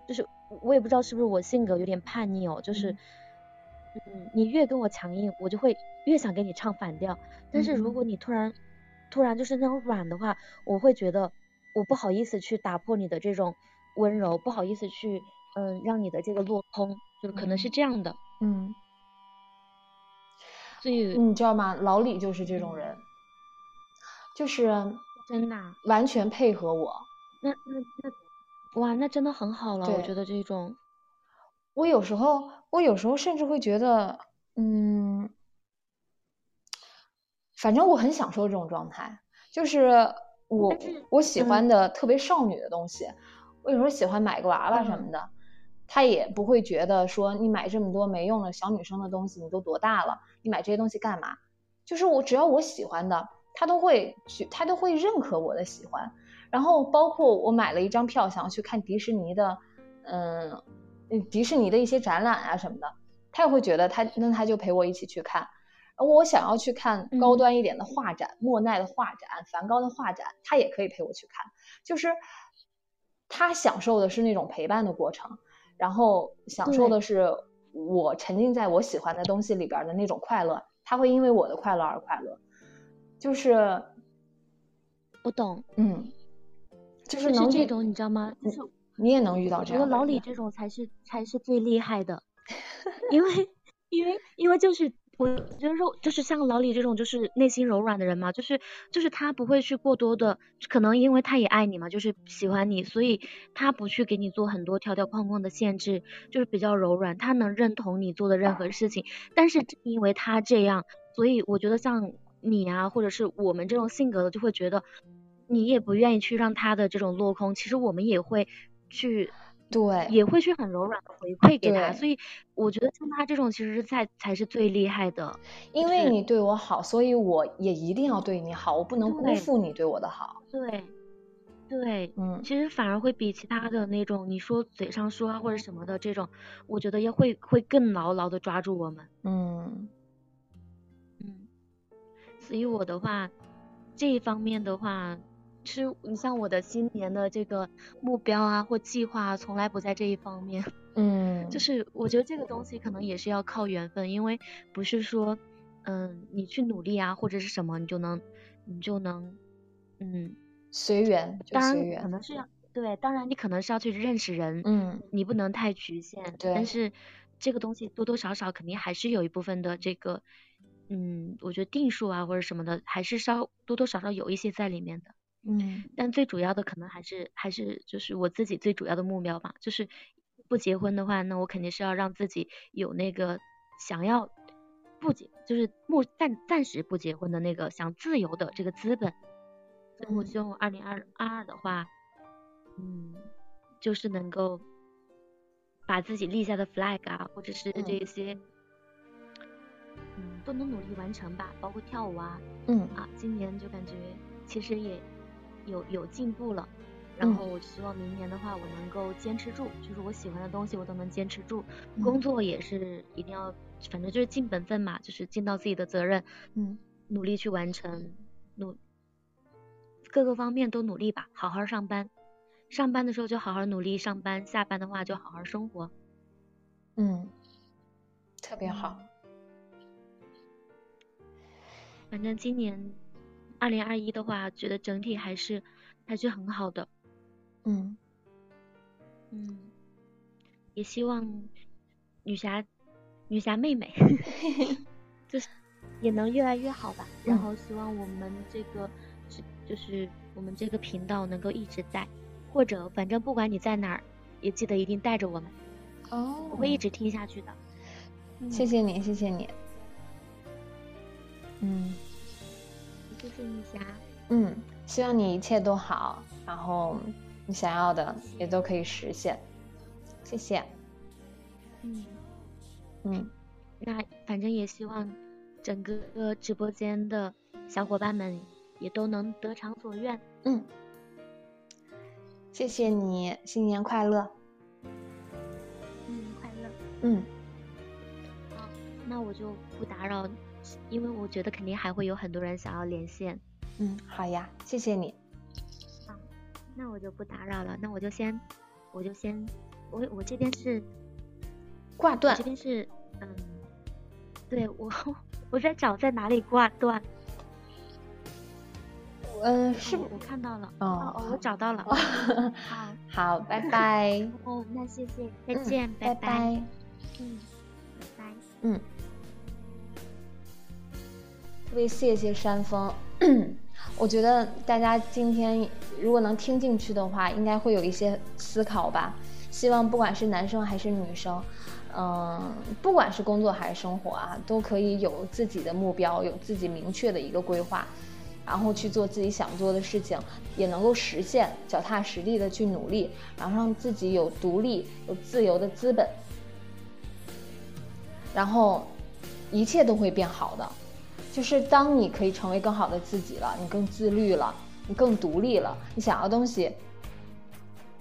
就是我也不知道是不是我性格有点叛逆哦，就是，嗯，你越跟我强硬，我就会越想跟你唱反调。但是如果你突然，突然就是那种软的话，我会觉得我不好意思去打破你的这种温柔，不好意思去，嗯，让你的这个落空，就可能是这样的。嗯。所以你知道吗？老李就是这种人，就是 真的完全配合我。那那那。哇，那真的很好了，我觉得这种，我有时候，我有时候甚至会觉得，嗯，反正我很享受这种状态，就是我我喜欢的特别少女的东西，我有时候喜欢买个娃娃什么的，他也不会觉得说你买这么多没用的小女生的东西，你都多大了，你买这些东西干嘛？就是我只要我喜欢的，他都会去，他都会认可我的喜欢。然后包括我买了一张票，想要去看迪士尼的，嗯，迪士尼的一些展览啊什么的，他也会觉得他那他就陪我一起去看。我想要去看高端一点的画展，莫奈的画展、梵高的画展，他也可以陪我去看。就是他享受的是那种陪伴的过程，然后享受的是我沉浸在我喜欢的东西里边的那种快乐。他会因为我的快乐而快乐。就是我懂，嗯。就是这种，你知道吗？就是你也能遇到这样。我觉得老李这种才是才是最厉害的，因为因为因为就是我觉得肉就是像老李这种就是内心柔软的人嘛，就是就是他不会去过多的，可能因为他也爱你嘛，就是喜欢你，所以他不去给你做很多条条框框的限制，就是比较柔软，他能认同你做的任何事情。但是因为他这样，所以我觉得像你啊，或者是我们这种性格的，就会觉得。你也不愿意去让他的这种落空，其实我们也会去，对，也会去很柔软的回馈给他。所以我觉得像他这种，其实才才是最厉害的。因为你对我好，所以我也一定要对你好，我不能辜负你对我的好。对，对，嗯，其实反而会比其他的那种你说嘴上说啊或者什么的这种，我觉得要会会更牢牢的抓住我们。嗯，嗯，所以我的话，这一方面的话。其实你像我的新年的这个目标啊或计划，从来不在这一方面。嗯，就是我觉得这个东西可能也是要靠缘分，因为不是说，嗯，你去努力啊或者是什么，你就能，你就能，嗯，随缘。当然可能是要对，当然你可能是要去认识人，嗯，你不能太局限。对。但是这个东西多多少少肯定还是有一部分的这个，嗯，我觉得定数啊或者什么的，还是稍多多少少有一些在里面的。嗯，但最主要的可能还是还是就是我自己最主要的目标吧，就是不结婚的话，那我肯定是要让自己有那个想要不结，就是目暂暂时不结婚的那个想自由的这个资本。所以我希望二零二二二的话，嗯，就是能够把自己立下的 flag 啊，或者是这些，嗯，都能努力完成吧，包括跳舞啊，嗯啊，今年就感觉其实也。有有进步了，然后我希望明年的话，我能够坚持住，就是我喜欢的东西我都能坚持住，工作也是一定要，反正就是尽本分嘛，就是尽到自己的责任，嗯，努力去完成，努各个方面都努力吧，好好上班，上班的时候就好好努力上班，下班的话就好好生活，嗯，特别好，反正今年。二零二一的话，觉得整体还是还是很好的，嗯嗯，也希望女侠女侠妹妹 就是也能越来越好吧。然后希望我们这个是就是我们这个频道能够一直在，或者反正不管你在哪儿，也记得一定带着我们。哦，我会一直听下去的。谢谢你，谢谢你。嗯，谢谢你霞。嗯，希望你一切都好，然后你想要的也都可以实现。谢谢。嗯嗯，那反正也希望整个直播间的小伙伴们也都能得偿所愿。嗯，谢谢你，新年快乐。新年快乐。嗯。好，那我就不打扰，因为我觉得肯定还会有很多人想要连线。嗯，好呀，谢谢你。好，那我就不打扰了，那我就先，我就先，我我这边是挂断，这边是，嗯，对我我在找在哪里挂断。嗯，是我看到了，哦哦，我找到了。好，好，拜拜。哦，那谢谢，再见，拜拜。嗯，拜拜。嗯，特别谢谢山峰。我觉得大家今天如果能听进去的话，应该会有一些思考吧。希望不管是男生还是女生，嗯，不管是工作还是生活啊，都可以有自己的目标，有自己明确的一个规划，然后去做自己想做的事情，也能够实现，脚踏实地的去努力，然后让自己有独立、有自由的资本，然后一切都会变好的。就是当你可以成为更好的自己了，你更自律了，你更独立了，你想要的东西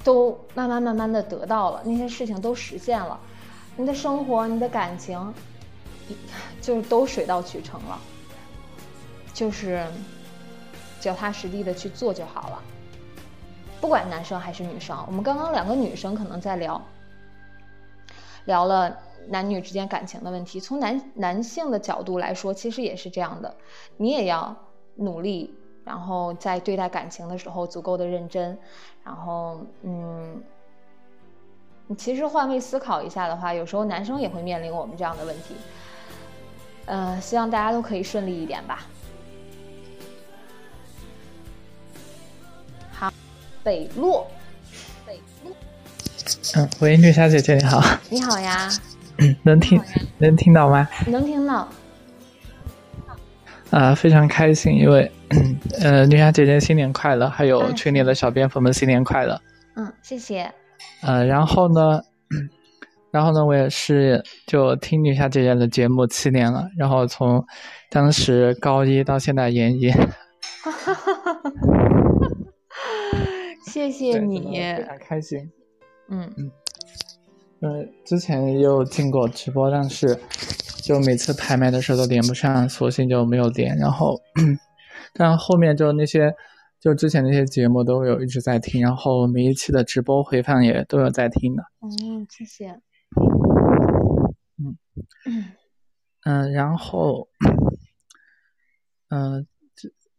都慢慢慢慢的得到了，那些事情都实现了，你的生活、你的感情，就都水到渠成了。就是脚踏实地的去做就好了。不管男生还是女生，我们刚刚两个女生可能在聊，聊了。男女之间感情的问题，从男男性的角度来说，其实也是这样的。你也要努力，然后在对待感情的时候足够的认真。然后，嗯，你其实换位思考一下的话，有时候男生也会面临我们这样的问题。呃，希望大家都可以顺利一点吧。好，北洛，北洛。嗯，喂，绿霞姐姐你好。你好呀。能听能听到吗？能听到。啊，非常开心，因为 呃，女侠姐姐新年快乐，还有群里的小蝙蝠们新年快乐。嗯，谢谢。呃，然后呢，然后呢，我也是就听女侠姐姐的节目七年了，然后从当时高一到现在研一。哈哈哈哈哈！谢谢你，非常开心。嗯嗯。呃，之前也有进过直播，但是就每次拍卖的时候都连不上，索性就没有连。然后，但后面就那些，就之前那些节目都有一直在听，然后每一期的直播回放也都有在听的。嗯，谢谢。嗯嗯，然后，嗯，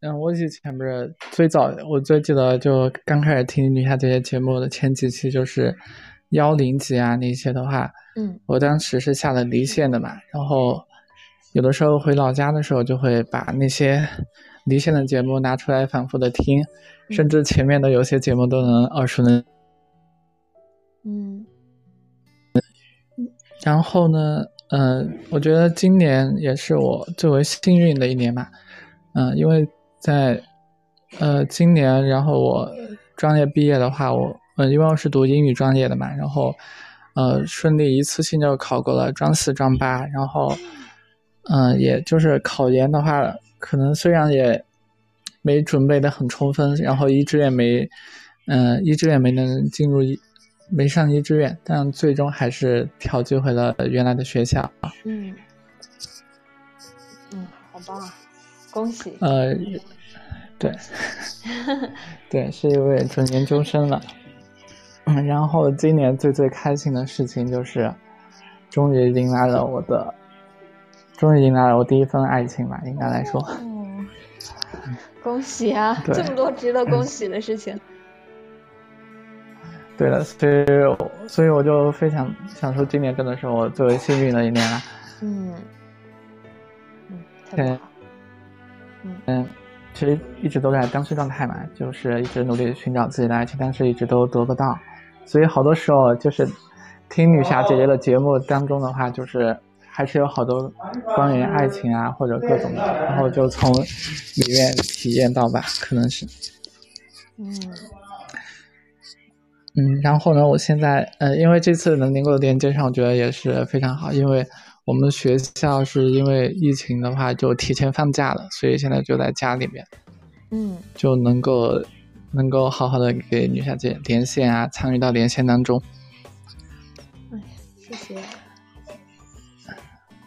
嗯，我以前不是最早，我最记得就刚开始听女侠这些节目的前几期就是。幺零级啊，那些的话，嗯，我当时是下了离线的嘛，然后有的时候回老家的时候，就会把那些离线的节目拿出来反复的听，甚至前面的有些节目都能耳熟能。嗯，然后呢，嗯，我觉得今年也是我最为幸运的一年嘛，嗯，因为在呃今年，然后我专业毕业的话，我。嗯，因为我是读英语专业的嘛，然后，呃，顺利一次性就考过了专四、专八，然后，嗯，也就是考研的话，可能虽然也没准备的很充分，然后一志愿没，嗯，一志愿没能进入一，没上一志愿，但最终还是调剂回了原来的学校。嗯，嗯，好棒，恭喜。呃，对，对，是一位准研究生了。然后今年最最开心的事情就是，终于迎来了我的，终于迎来了我第一份爱情吧，应该来说。嗯，恭喜啊！这么多值得恭喜的事情。对的，所以所以我就非常想说，今年真的是我最为幸运的一年了。嗯，嗯。嗯，其实一直都在单身状态嘛，就是一直努力寻找自己的爱情，但是一直都得不到，所以好多时候就是听女侠姐姐的节目当中的话，就是还是有好多关于爱情啊或者各种的，然后就从里面体验到吧，可能是，嗯。嗯，然后呢，我现在呃，因为这次能够连接上，我觉得也是非常好，因为。我们学校是因为疫情的话就提前放假了，所以现在就在家里面，嗯，就能够能够好好的给女小姐连线啊，参与到连线当中。哎，谢谢。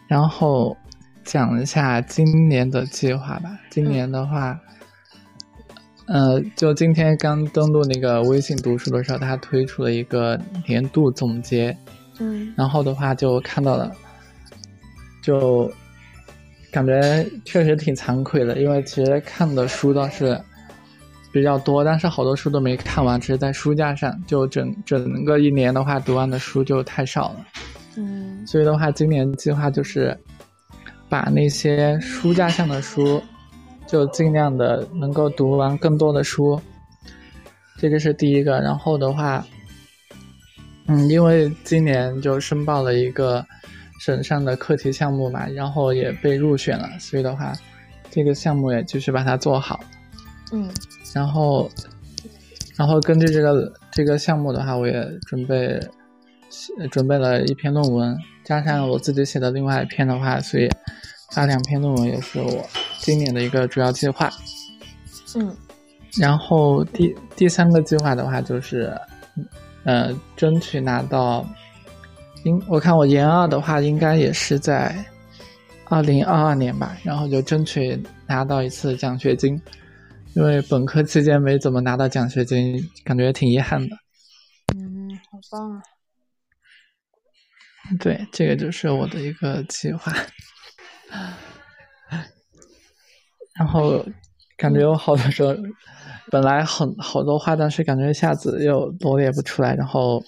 然后讲一下今年的计划吧。今年的话，呃，就今天刚登录那个微信读书的时候，它推出了一个年度总结，嗯，然后的话就看到了。就感觉确实挺惭愧的，因为其实看的书倒是比较多，但是好多书都没看完，只是在书架上。就整整个一年的话，读完的书就太少了。嗯，所以的话，今年计划就是把那些书架上的书，就尽量的能够读完更多的书。这个是第一个。然后的话，嗯，因为今年就申报了一个。省上的课题项目嘛，然后也被入选了，所以的话，这个项目也继续把它做好。嗯，然后，然后根据这个这个项目的话，我也准备准备了一篇论文，加上我自己写的另外一篇的话，所以发两篇论文也是我今年的一个主要计划。嗯，然后第第三个计划的话就是，呃，争取拿到。应我看我研二的话，应该也是在二零二二年吧，然后就争取拿到一次奖学金，因为本科期间没怎么拿到奖学金，感觉挺遗憾的。嗯，好棒啊！对，这个就是我的一个计划。然后感觉我好多时候本来很好多话，但是感觉一下子又罗列不出来，然后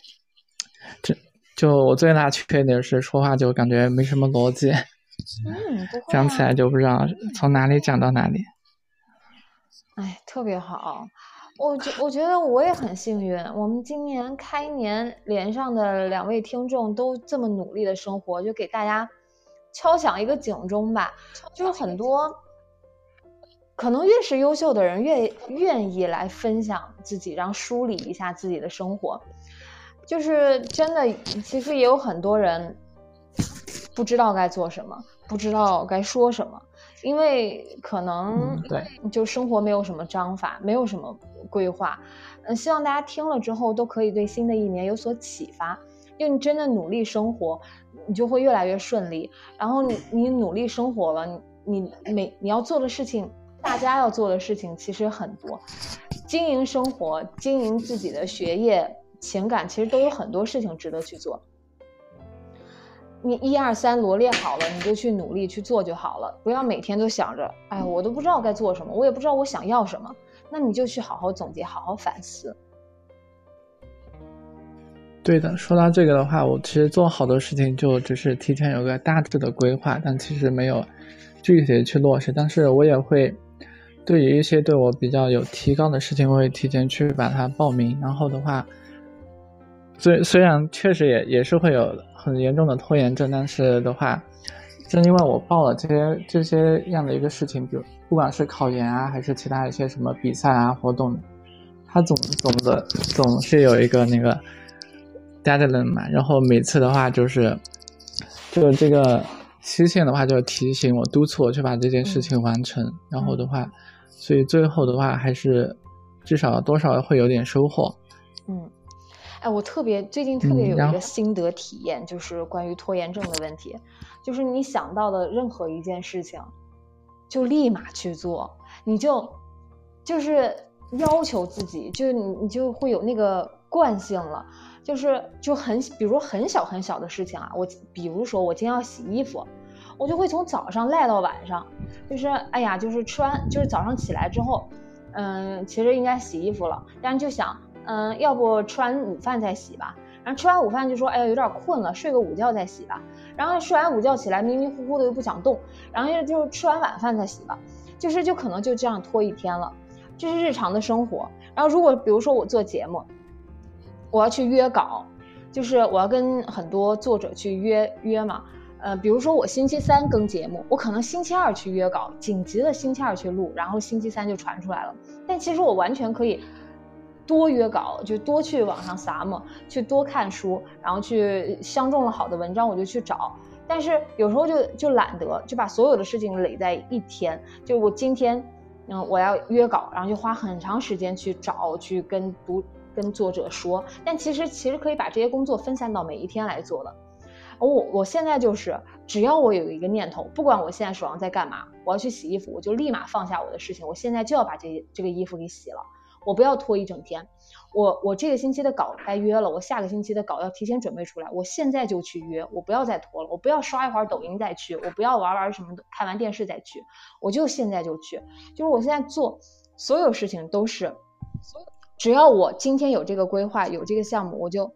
这。就我最大缺点是说话就感觉没什么逻辑，嗯，讲起来就不知道从哪里讲到哪里。哎，特别好，我觉我觉得我也很幸运，我们今年开年连上的两位听众都这么努力的生活，就给大家敲响一个警钟吧。就是很多可能越是优秀的人，越愿意来分享自己，然后梳理一下自己的生活。就是真的，其实也有很多人不知道该做什么，不知道该说什么，因为可能对，就生活没有什么章法，没有什么规划。嗯，希望大家听了之后都可以对新的一年有所启发。因为你真的努力生活，你就会越来越顺利。然后你你努力生活了，你你每你要做的事情，大家要做的事情其实很多，经营生活，经营自己的学业。情感其实都有很多事情值得去做，你一二三罗列好了，你就去努力去做就好了，不要每天都想着，哎，我都不知道该做什么，我也不知道我想要什么，那你就去好好总结，好好反思。对的，说到这个的话，我其实做好多事情就只是提前有个大致的规划，但其实没有具体的去落实，但是我也会。对于一些对我比较有提高的事情，我会提前去把它报名，然后的话。虽虽然确实也也是会有很严重的拖延症，但是的话，正因为我报了这些这些样的一个事情，比如不管是考研啊，还是其他一些什么比赛啊活动，它总总的总是有一个那个 deadline 嘛，然后每次的话就是，就这个期限的话就提醒我督促我去把这件事情完成，然后的话，所以最后的话还是至少多少会有点收获，嗯。哎，我特别最近特别有一个心得体验，就是关于拖延症的问题，就是你想到的任何一件事情，就立马去做，你就就是要求自己，就你你就会有那个惯性了，就是就很比如很小很小的事情啊，我比如说我今天要洗衣服，我就会从早上赖到晚上，就是哎呀，就是吃完就是早上起来之后，嗯，其实应该洗衣服了，但是就想。嗯，要不吃完午饭再洗吧。然后吃完午饭就说，哎呀，有点困了，睡个午觉再洗吧。然后睡完午觉起来迷迷糊糊的又不想动，然后就就吃完晚饭再洗吧。就是就可能就这样拖一天了，这是日常的生活。然后如果比如说我做节目，我要去约稿，就是我要跟很多作者去约约嘛。呃，比如说我星期三更节目，我可能星期二去约稿，紧急的星期二去录，然后星期三就传出来了。但其实我完全可以多约稿，就多去网上撒嘛，去多看书，然后去相中了好的文章我就去找。但是有时候就就懒得，就把所有的事情垒在一天。就我今天，嗯，我要约稿，然后就花很长时间去找，去跟读跟作者说。但其实其实可以把这些工作分散到每一天来做的。我我现在就是，只要我有一个念头，不管我现在手上在干嘛，我要去洗衣服，我就立马放下我的事情，我现在就要把这这个衣服给洗了，我不要拖一整天。我我这个星期的稿该约了，我下个星期的稿要提前准备出来，我现在就去约，我不要再拖了，我不要刷一会儿抖音再去，我不要玩玩什么的，看完电视再去，我就现在就去。就是我现在做所有事情都是，只要我今天有这个规划，有这个项目，我就。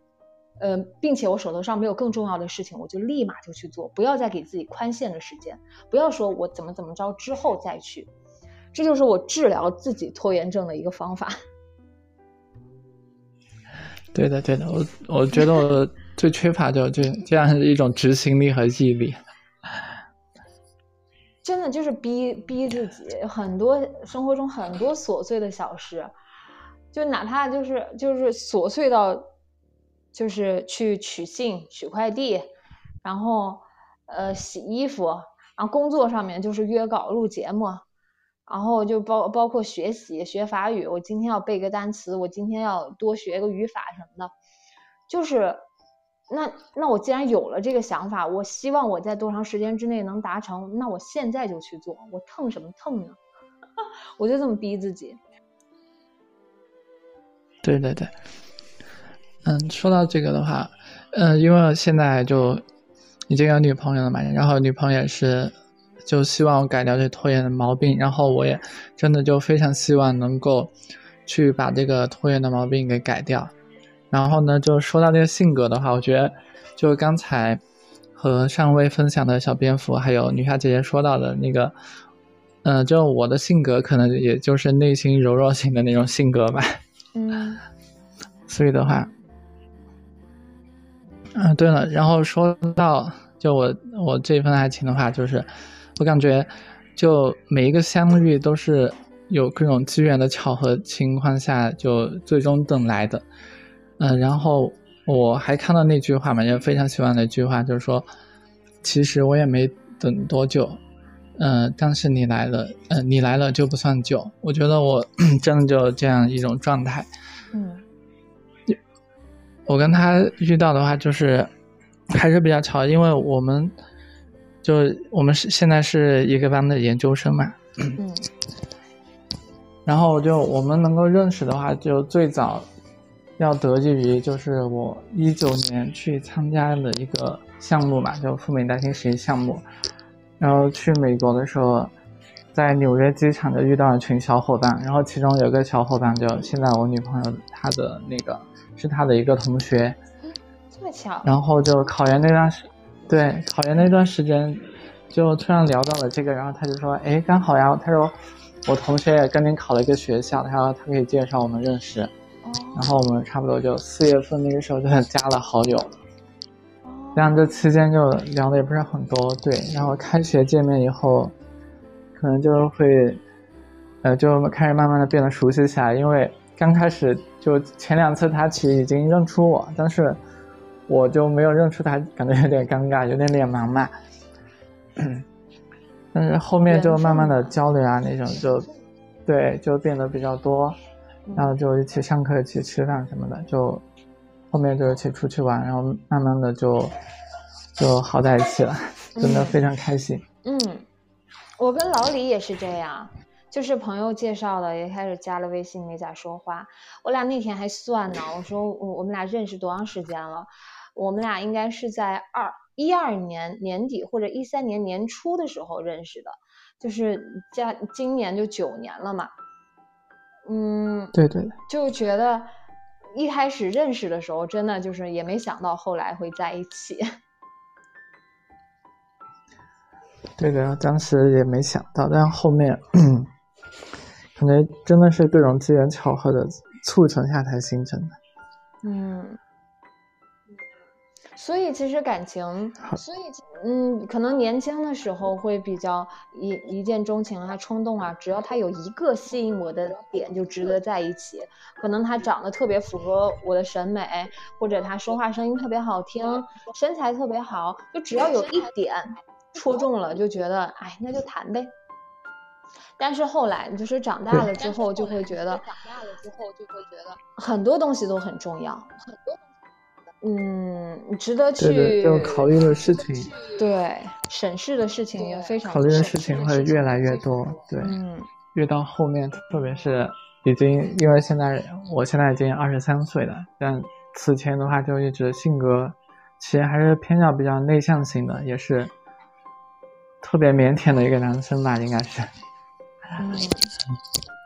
呃，并且我手头上没有更重要的事情，我就立马就去做，不要再给自己宽限的时间，不要说我怎么怎么着之后再去，这就是我治疗自己拖延症的一个方法。对的，对的，我我觉得我最缺乏就就这样一种执行力和毅力，真的就是逼逼自己，很多生活中很多琐碎的小事，就哪怕就是就是琐碎到。就是去取信、取快递，然后呃洗衣服，然后工作上面就是约稿、录节目，然后就包包括学习学法语，我今天要背个单词，我今天要多学个语法什么的，就是那那我既然有了这个想法，我希望我在多长时间之内能达成，那我现在就去做，我蹭什么蹭呢？我就这么逼自己。对对对。嗯，说到这个的话，嗯，因为现在就已经有女朋友了嘛，然后女朋友也是就希望我改掉这拖延的毛病，然后我也真的就非常希望能够去把这个拖延的毛病给改掉。然后呢，就说到这个性格的话，我觉得就刚才和上位分享的小蝙蝠还有女侠姐姐说到的那个，嗯，就我的性格可能也就是内心柔弱型的那种性格吧。嗯，所以的话。嗯，对了，然后说到就我我这份爱情的话，就是我感觉就每一个相遇都是有各种机缘的巧合情况下就最终等来的。嗯，然后我还看到那句话嘛，也非常喜欢那句话，就是说，其实我也没等多久，嗯，但是你来了，嗯，你来了就不算久。我觉得我 真的就这样一种状态。嗯。我跟他遇到的话，就是还是比较巧，因为我们就我们是现在是一个班的研究生嘛。嗯。然后就我们能够认识的话，就最早要得益于就是我一九年去参加了一个项目嘛，就赴美大型实习项目。然后去美国的时候，在纽约机场就遇到了一群小伙伴，然后其中有个小伙伴就现在我女朋友她的那个。是她的一个同学，这么巧。然后就考研那段时，对考研那段时间，就突然聊到了这个，然后他就说：“哎，刚好呀。”他说：“我同学也跟您考了一个学校，他说他可以介绍我们认识。”哦。然后我们差不多就四月份那个时候就加了好友。哦。这样这期间就聊的也不是很多，对。然后开学见面以后，可能就会，呃，就开始慢慢的变得熟悉起来，因为。刚开始就前两次，他其实已经认出我，但是我就没有认出他，感觉有点尴尬，有点脸盲嘛。但是后面就慢慢的交流啊，那种就对，就变得比较多，然后就一起上课、一起吃饭什么的，就后面就一起出去玩，然后慢慢的就就好在一起了，真的非常开心。嗯，我跟老李也是这样。就是朋友介绍的，也开始加了微信，没咋说话。我俩那天还算呢，我说我我们俩认识多长时间了？我们俩应该是在二一二年年底或者一三年年初的时候认识的，就是加今年就九年了嘛。嗯，对对，就觉得一开始认识的时候，真的就是也没想到后来会在一起。对的，当时也没想到，但后面 感觉真的是各种机缘巧合的促成下才形成的。嗯。所以其实感情，所以嗯，可能年轻的时候会比较一一见钟情啊，冲动啊，只要他有一个吸引我的点，就值得在一起。可能他长得特别符合我的审美，或者他说话声音特别好听，身材特别好，就只要有一点戳中了，就觉得哎，那就谈呗。但是后来，就是长大了之后，就会觉得长大了之后就会觉得很多东西都很重要，很多。嗯，值得去就考虑的事情，对审视的事情也非常考虑的事情会越来越多，对，嗯，越到后面，特别是已经因为现在我现在已经二十三岁了，但此前的话就一直性格其实还是偏向比较内向型的，也是特别腼腆的一个男生吧，应该是，嗯，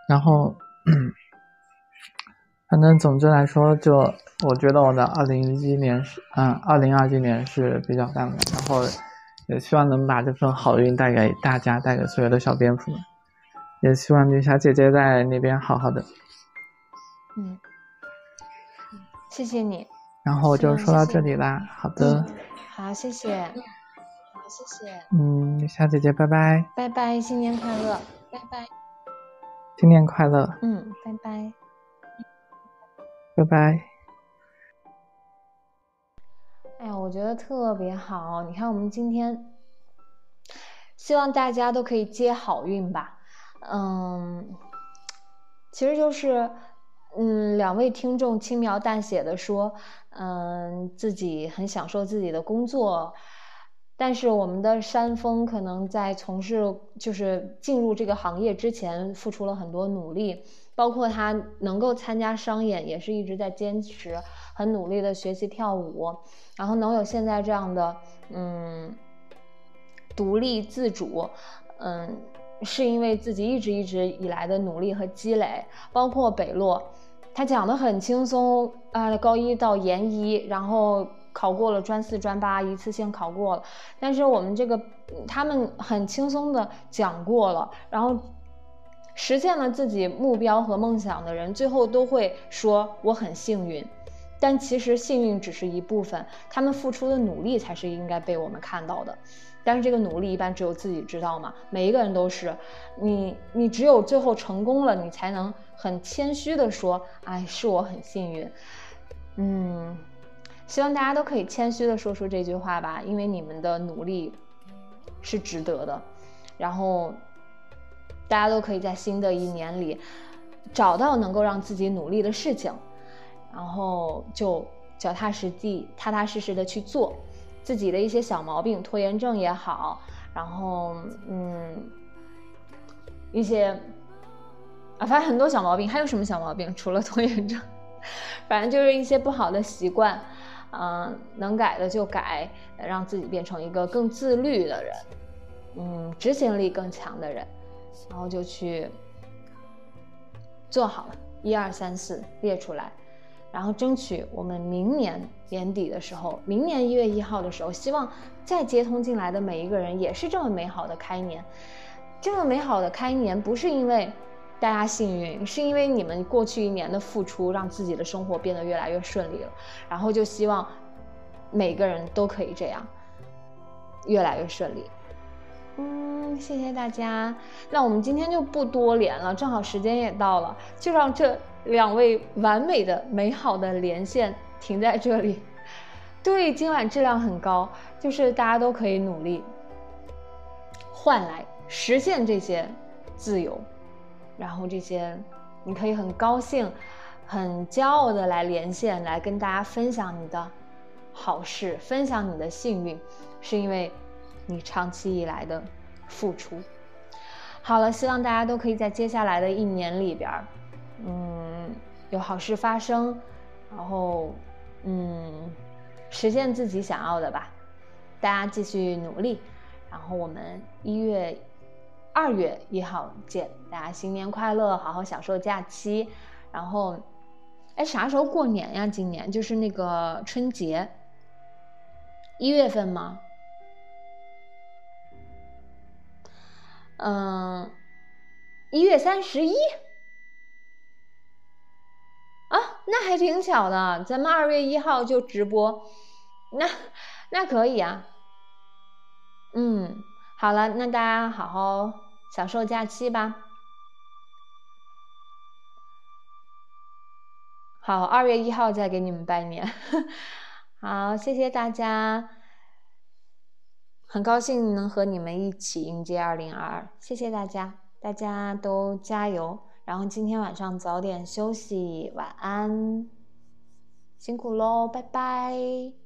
然后，反正总之来说就。我觉得我的二零一一年是，嗯，二零二一年是比较淡的，然后也希望能把这份好运带给大家，带给所有的小蝙蝠们，也希望女侠姐姐在那边好好的。嗯，谢谢你。然后就说到这里啦，好的。好，谢谢。好，谢谢。嗯，女侠姐姐，拜拜。拜拜，新年快乐。拜拜。新年快乐。嗯，拜拜。拜拜。哎呀，我觉得特别好。你看，我们今天希望大家都可以接好运吧。嗯，其实就是，嗯，两位听众轻描淡写的说，嗯，自己很享受自己的工作，但是我们的山峰可能在从事就是进入这个行业之前付出了很多努力，包括他能够参加商演，也是一直在坚持，很努力的学习跳舞。然后能有现在这样的，嗯，独立自主，嗯，是因为自己一直一直以来的努力和积累。包括北洛，他讲的很轻松啊，高一到研一，然后考过了专四专八，一次性考过了。但是我们这个他们很轻松的讲过了，然后实现了自己目标和梦想的人，最后都会说我很幸运。但其实幸运只是一部分，他们付出的努力才是应该被我们看到的。但是这个努力一般只有自己知道嘛，每一个人都是，你你只有最后成功了，你才能很谦虚的说，哎，是我很幸运。嗯，希望大家都可以谦虚的说出这句话吧，因为你们的努力是值得的。然后大家都可以在新的一年里找到能够让自己努力的事情。然后就脚踏实地、踏踏实实的去做，自己的一些小毛病，拖延症也好，然后嗯，一些啊，反正很多小毛病，还有什么小毛病？除了拖延症，反正就是一些不好的习惯，嗯，能改的就改，让自己变成一个更自律的人，嗯，执行力更强的人，然后就去做好了，一二三四列出来。然后争取我们明年年底的时候，明年一月一号的时候，希望再接通进来的每一个人也是这么美好的开年。这么美好的开年，不是因为大家幸运，是因为你们过去一年的付出，让自己的生活变得越来越顺利了。然后就希望每个人都可以这样，越来越顺利。嗯，谢谢大家。那我们今天就不多连了，正好时间也到了，就让这。两位完美的、美好的连线停在这里。对，今晚质量很高，就是大家都可以努力换来实现这些自由，然后这些你可以很高兴、很骄傲的来连线，来跟大家分享你的好事，分享你的幸运，是因为你长期以来的付出。好了，希望大家都可以在接下来的一年里边。嗯，有好事发生，然后，嗯，实现自己想要的吧。大家继续努力，然后我们一月、二月一号见。大家新年快乐，好好享受假期。然后，哎，啥时候过年呀？今年就是那个春节，一月份吗？嗯。一月三十一。啊，那还挺巧的，咱们二月一号就直播，那那可以啊。嗯，好了，那大家好好享受假期吧。好，二月一号再给你们拜年。好，谢谢大家，很高兴能和你们一起迎接二零二二，谢谢大家，大家都加油。然后今天晚上早点休息，晚安，辛苦喽，拜拜。